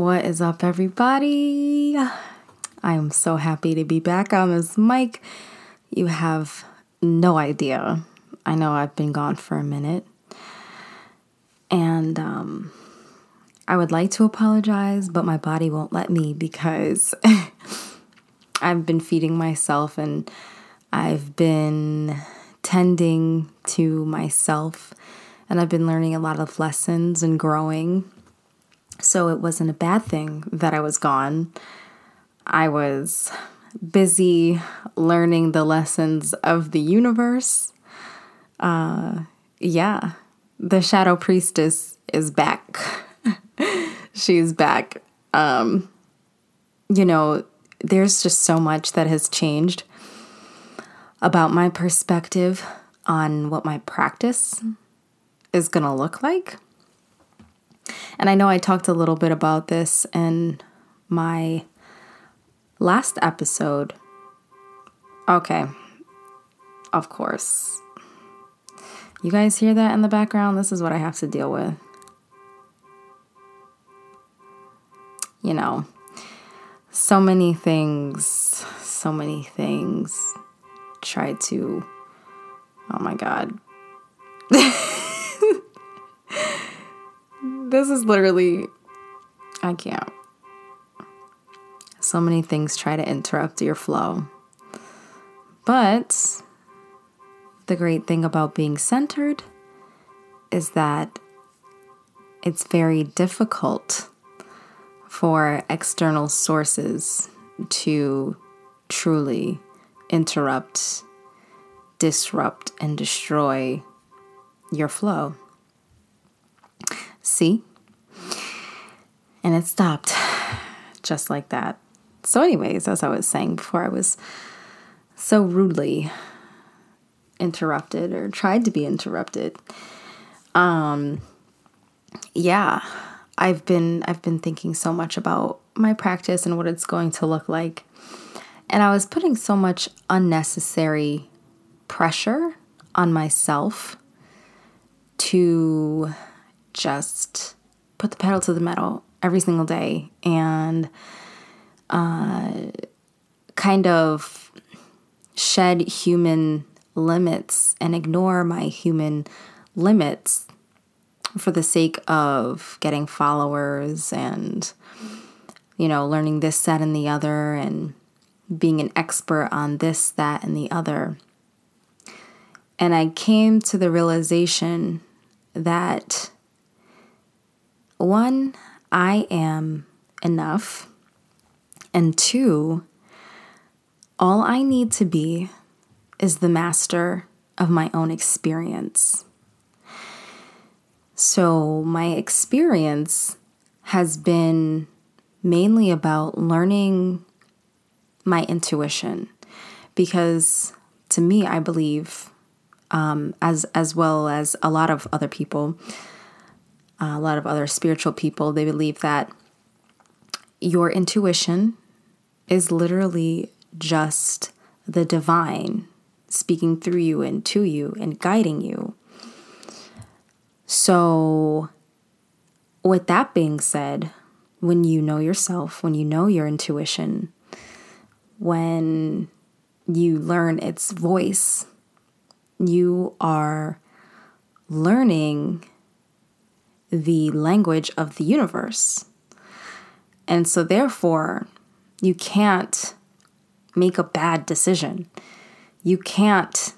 What is up, everybody? I am so happy to be back on this mic. You have no idea. I know I've been gone for a minute. And um, I would like to apologize, but my body won't let me because I've been feeding myself and I've been tending to myself and I've been learning a lot of lessons and growing so it wasn't a bad thing that I was gone. I was busy learning the lessons of the universe. Uh, yeah, the shadow priestess is back. She's back. Um, you know, there's just so much that has changed about my perspective on what my practice is going to look like. And I know I talked a little bit about this in my last episode. Okay, of course. You guys hear that in the background? This is what I have to deal with. You know, so many things, so many things try to, oh my God. This is literally, I can't. So many things try to interrupt your flow. But the great thing about being centered is that it's very difficult for external sources to truly interrupt, disrupt, and destroy your flow. See? And it stopped just like that. So, anyways, as I was saying before, I was so rudely interrupted or tried to be interrupted. Um, yeah, I've been I've been thinking so much about my practice and what it's going to look like. And I was putting so much unnecessary pressure on myself to just put the pedal to the metal every single day and uh, kind of shed human limits and ignore my human limits for the sake of getting followers and you know learning this that and the other and being an expert on this that and the other. And i came to the realization that one, I am enough. And two, all I need to be is the master of my own experience. So, my experience has been mainly about learning my intuition because to me, I believe, um, as as well as a lot of other people, a lot of other spiritual people, they believe that your intuition is literally just the divine speaking through you and to you and guiding you. So, with that being said, when you know yourself, when you know your intuition, when you learn its voice, you are learning the language of the universe. And so, therefore, you can't make a bad decision. You can't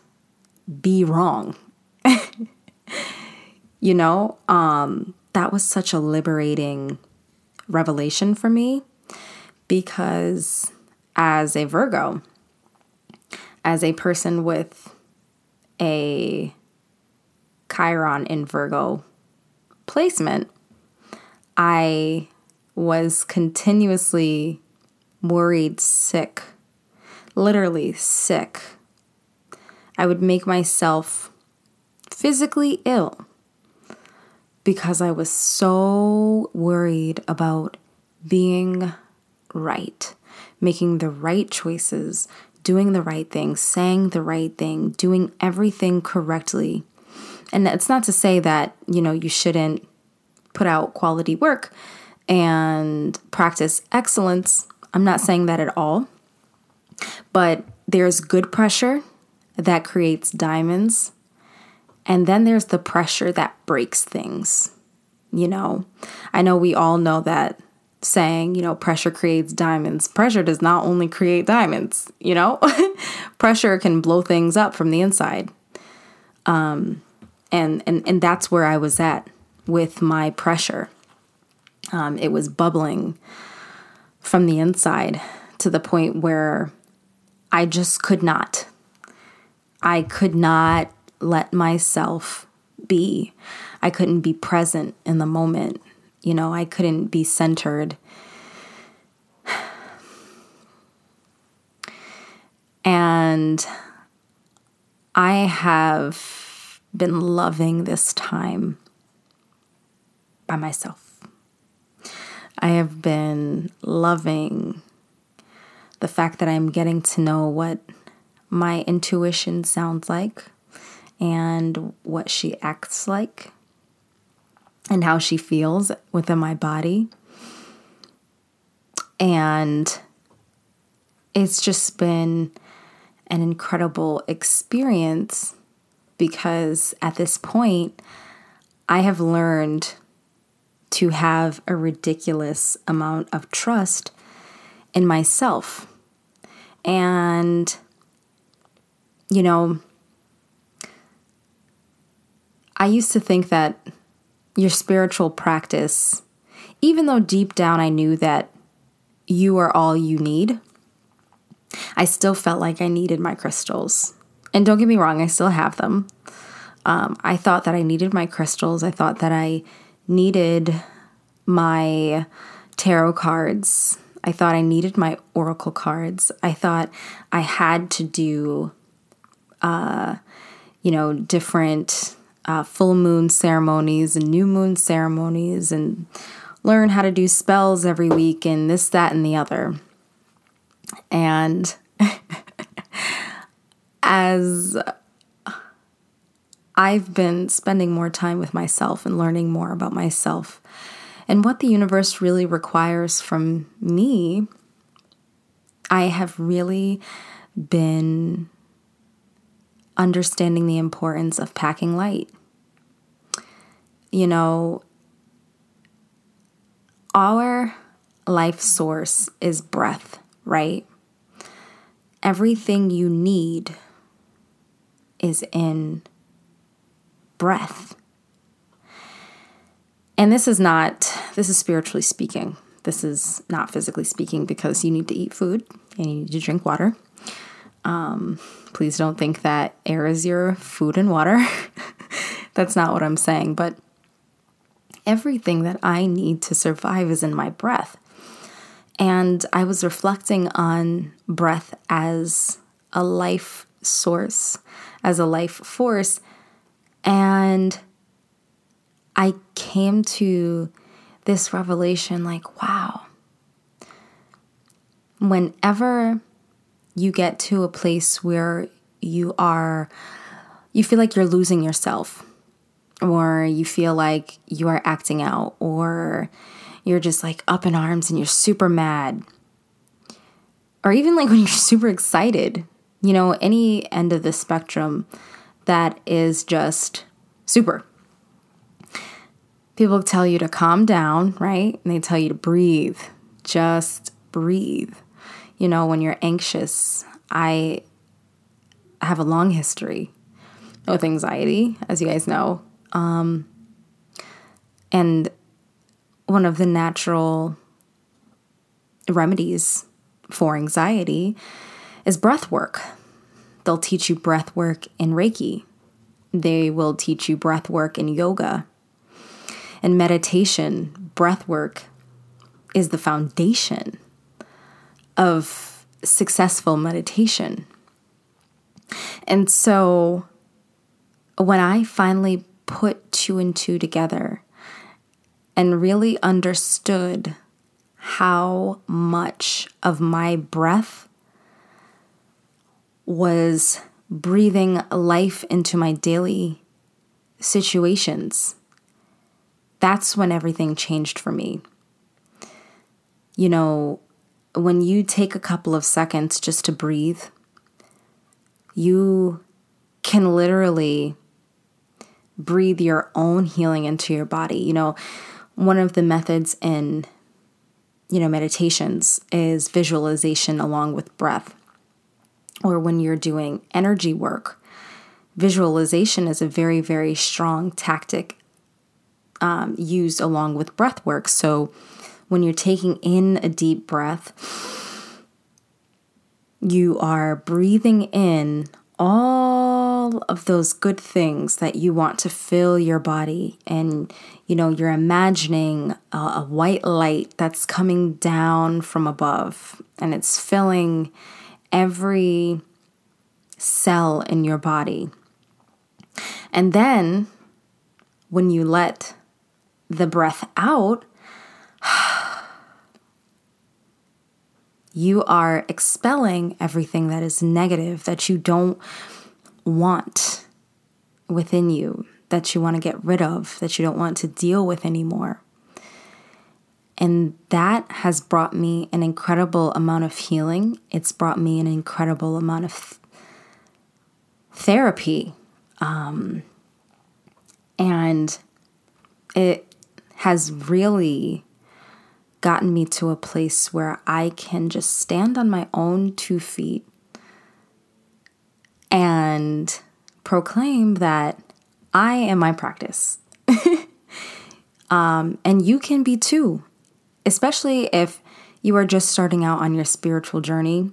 be wrong. you know, um, that was such a liberating revelation for me because as a Virgo, as a person with a Chiron in Virgo placement, I was continuously worried sick, literally sick. I would make myself physically ill because I was so worried about being right, making the right choices, doing the right thing, saying the right thing, doing everything correctly and it's not to say that, you know, you shouldn't put out quality work and practice excellence. I'm not saying that at all, but there's good pressure that creates diamonds, and then there's the pressure that breaks things. You know, I know we all know that saying, you know, pressure creates diamonds. Pressure does not only create diamonds, you know, pressure can blow things up from the inside. Um, and, and, and that's where I was at with my pressure. Um, it was bubbling from the inside to the point where I just could not. I could not let myself be. I couldn't be present in the moment. You know, I couldn't be centered. And I have been loving this time by myself. I have been loving the fact that I'm getting to know what my intuition sounds like and what she acts like and how she feels within my body. And it's just been an incredible experience because at this point, I have learned to have a ridiculous amount of trust in myself. And, you know, I used to think that your spiritual practice, even though deep down I knew that you are all you need, I still felt like I needed my crystals. And don't get me wrong, I still have them. Um, I thought that I needed my crystals. I thought that I needed my tarot cards. I thought I needed my oracle cards. I thought I had to do, uh, you know, different uh, full moon ceremonies and new moon ceremonies and learn how to do spells every week and this, that, and the other. And as I've been spending more time with myself and learning more about myself and what the universe really requires from me, I have really been understanding the importance of packing light. You know, our life source is breath, right? Everything you need is in breath. And this is not, this is spiritually speaking. This is not physically speaking because you need to eat food and you need to drink water. Um, please don't think that air is your food and water. That's not what I'm saying. But everything that I need to survive is in my breath. And I was reflecting on breath as a life source, as a life force. And I came to this revelation like, wow, whenever you get to a place where you are, you feel like you're losing yourself, or you feel like you are acting out, or you're just like up in arms and you're super mad, or even like when you're super excited, you know, any end of the spectrum that is just super. People tell you to calm down, right? And they tell you to breathe. Just breathe you know, when you're anxious, I have a long history with anxiety, as you guys know. Um, and one of the natural remedies for anxiety is breath work. They'll teach you breath work in Reiki, they will teach you breath work in yoga. And meditation, breath work is the foundation of successful meditation. And so when I finally put two and two together and really understood how much of my breath was breathing life into my daily situations, that's when everything changed for me. you know, when you take a couple of seconds just to breathe, you can literally breathe your own healing into your body. You know, one of the methods in you know meditations is visualization along with breath. Or when you're doing energy work, visualization is a very very strong tactic um, used along with breath work. So when you're taking in a deep breath, you are breathing in all of those good things that you want to fill your body and you know you're imagining a, a, white light that's coming down from above and it's filling every cell in your body and then when you let the breath out you are expelling everything that is negative that you don't want within you, that you want to get rid of, that you don't want to deal with anymore. And that has brought me an incredible amount of healing. It's brought me an incredible amount of th- therapy. Um, and it has really gotten me to a place where I can just stand on my own two feet and proclaim that I am my practice. um, and you can be too, especially if you are just starting out on your spiritual journey.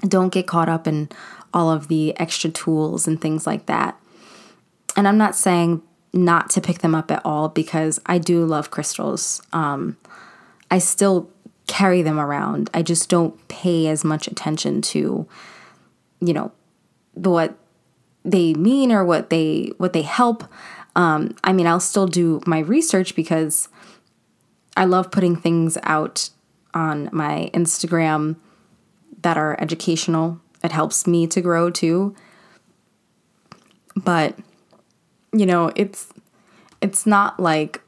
Don't get caught up in all of the extra tools and things like that. And I'm not saying not to pick them up at all because I do love crystals. Um, I still carry them around. I just don't pay as much attention to, you know, what they mean or what they what they help. Um, I mean, I'll still do my research because I love putting things out on my Instagram that are educational. It helps me to grow too. But you know, it's it's not like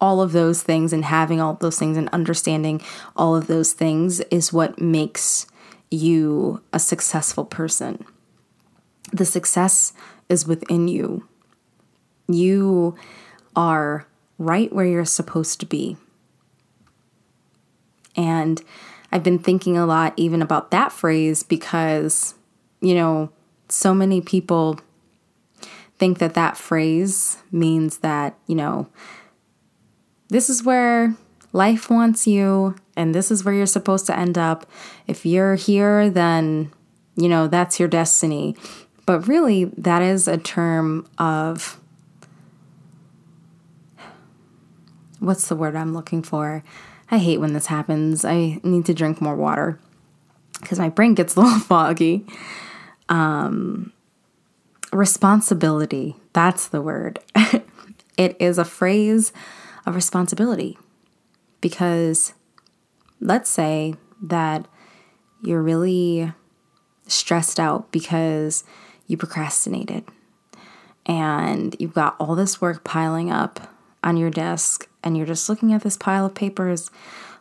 all of those things and having all those things and understanding all of those things is what makes you a successful person. The success is within you. You are right where you're supposed to be. And I've been thinking a lot even about that phrase because, you know, so many people think that that phrase means that, you know, this is where life wants you and this is where you're supposed to end up. If you're here, then, you know, that's your destiny. But really, that is a term of what's the word I'm looking for? I hate when this happens. I need to drink more water because my brain gets a little foggy. Um, responsibility. That's the word. it is a phrase of responsibility. Because let's say that you're really stressed out because you procrastinated and you've got all this work piling up on your desk and you're just looking at this pile of papers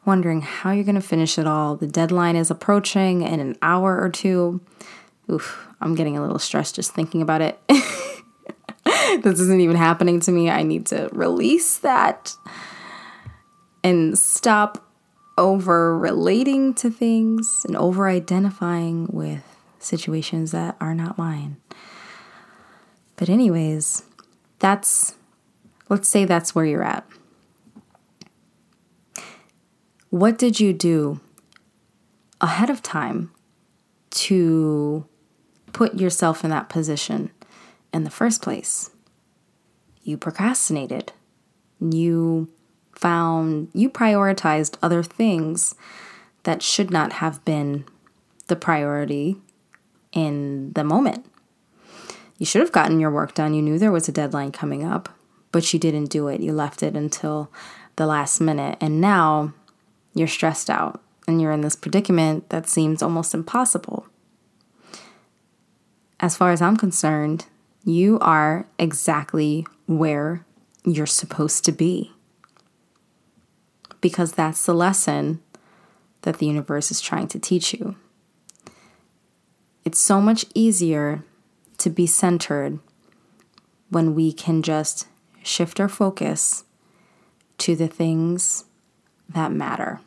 wondering how you're going to finish it all. The deadline is approaching in an hour or two. Oof, I'm getting a little stressed just thinking about it. this isn't even happening to me. I need to release that and stop over relating to things and over identifying with situations that are not mine. But, anyways, that's, let's say that's where you're at. What did you do ahead of time to put yourself in that position in the first place? you procrastinated. You found, you prioritized other things that should not have been the priority in the moment. You should have gotten your work done. You knew there was a deadline coming up, but you didn't do it. You left it until the last minute. And now you're stressed out and you're in this predicament that seems almost impossible. As far as I'm concerned, you are exactly where you're supposed to be. because that's the lesson that the universe is trying to teach you. It's so much easier to be centered when we can just shift our focus to the things that matter.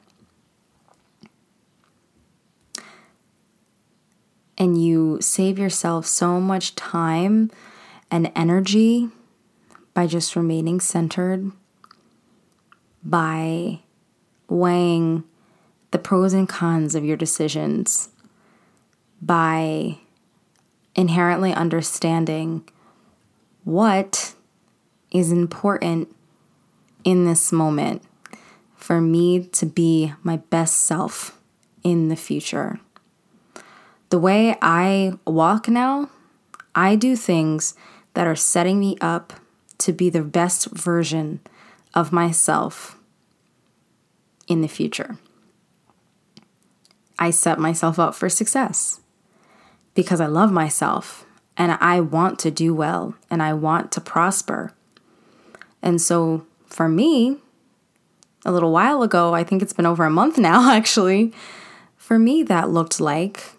And you save yourself so much time and energy by just remaining centered, by weighing the pros and cons of your decisions, by inherently understanding what is important in this moment for me to be my best self in the future. The way I walk now, I do things that are setting me up to be the best version of myself in the future. I set myself up for success because I love myself and I want to do well and I want to prosper. And so for me, a little while ago, I think it's been over a month now actually, for me, that looked like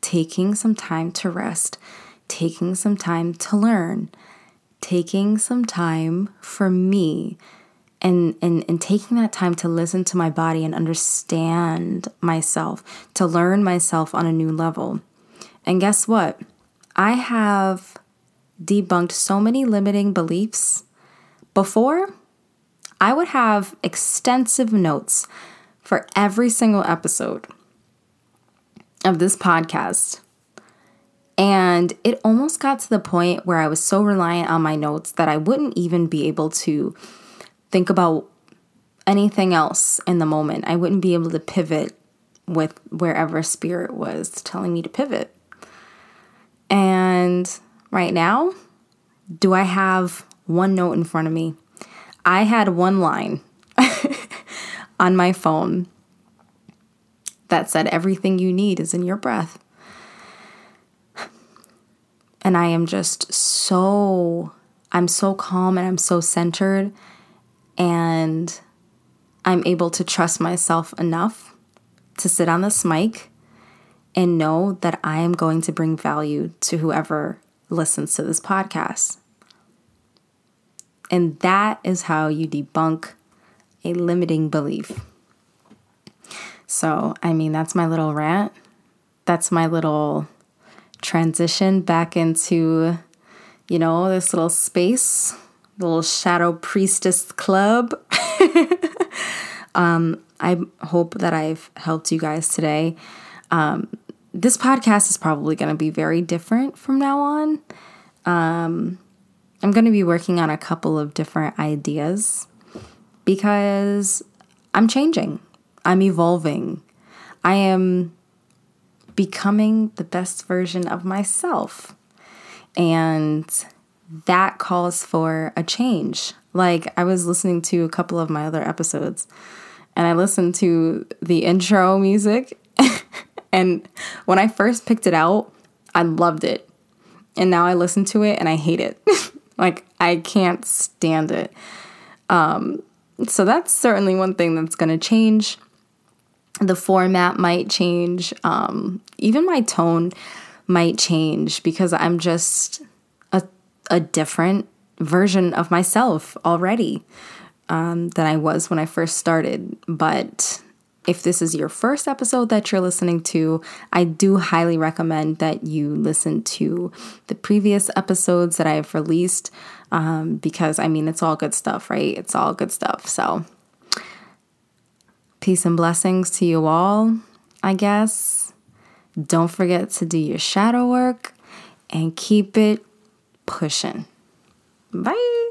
taking some time to rest, taking some time to learn, taking some time for me. And, and, and taking that time to listen to my body and understand myself, to learn myself on a new level. And guess what? I have debunked so many limiting beliefs. Before, I would have extensive notes for every single episode of this podcast. And it almost got to the point where I was so reliant on my notes that I wouldn't even be able to think about anything else in the moment. I wouldn't be able to pivot with wherever spirit was telling me to pivot. And right now, do I have one note in front of me? I had one line on my phone that said, Everything you need is in your breath. And I am just so, I'm so calm and I'm so centered. And I'm able to trust myself enough to sit on this mic and know that I am going to bring value to whoever listens to this podcast. And that is how you debunk a limiting belief. So, I mean, that's my little rant. That's my little transition back into, you know, this little space, little shadow priestess club. um, I hope that I've helped you guys today. Um, this podcast is probably going to be very different from now on. Um, I'm going to be working on a couple of different ideas because I'm changing, I'm evolving, I am becoming the best version of myself. And that calls for a change. Like, I was listening to a couple of my other episodes and I listened to the intro music and when I first picked it out, I loved it. And now I listen to it and I hate it. like, I can't stand it. Um, so that's certainly one thing that's going to change. The format might change. Um, even my tone might change because I'm just a, a different version of myself already um, than I was when I first started. But if this is your first episode that you're listening to, I do highly recommend that you listen to the previous episodes that I've released um, because I mean, it's all good stuff, right? It's all good stuff. So, peace and blessings to you all, I guess. Don't forget to do your shadow work and keep it pushing. Bye.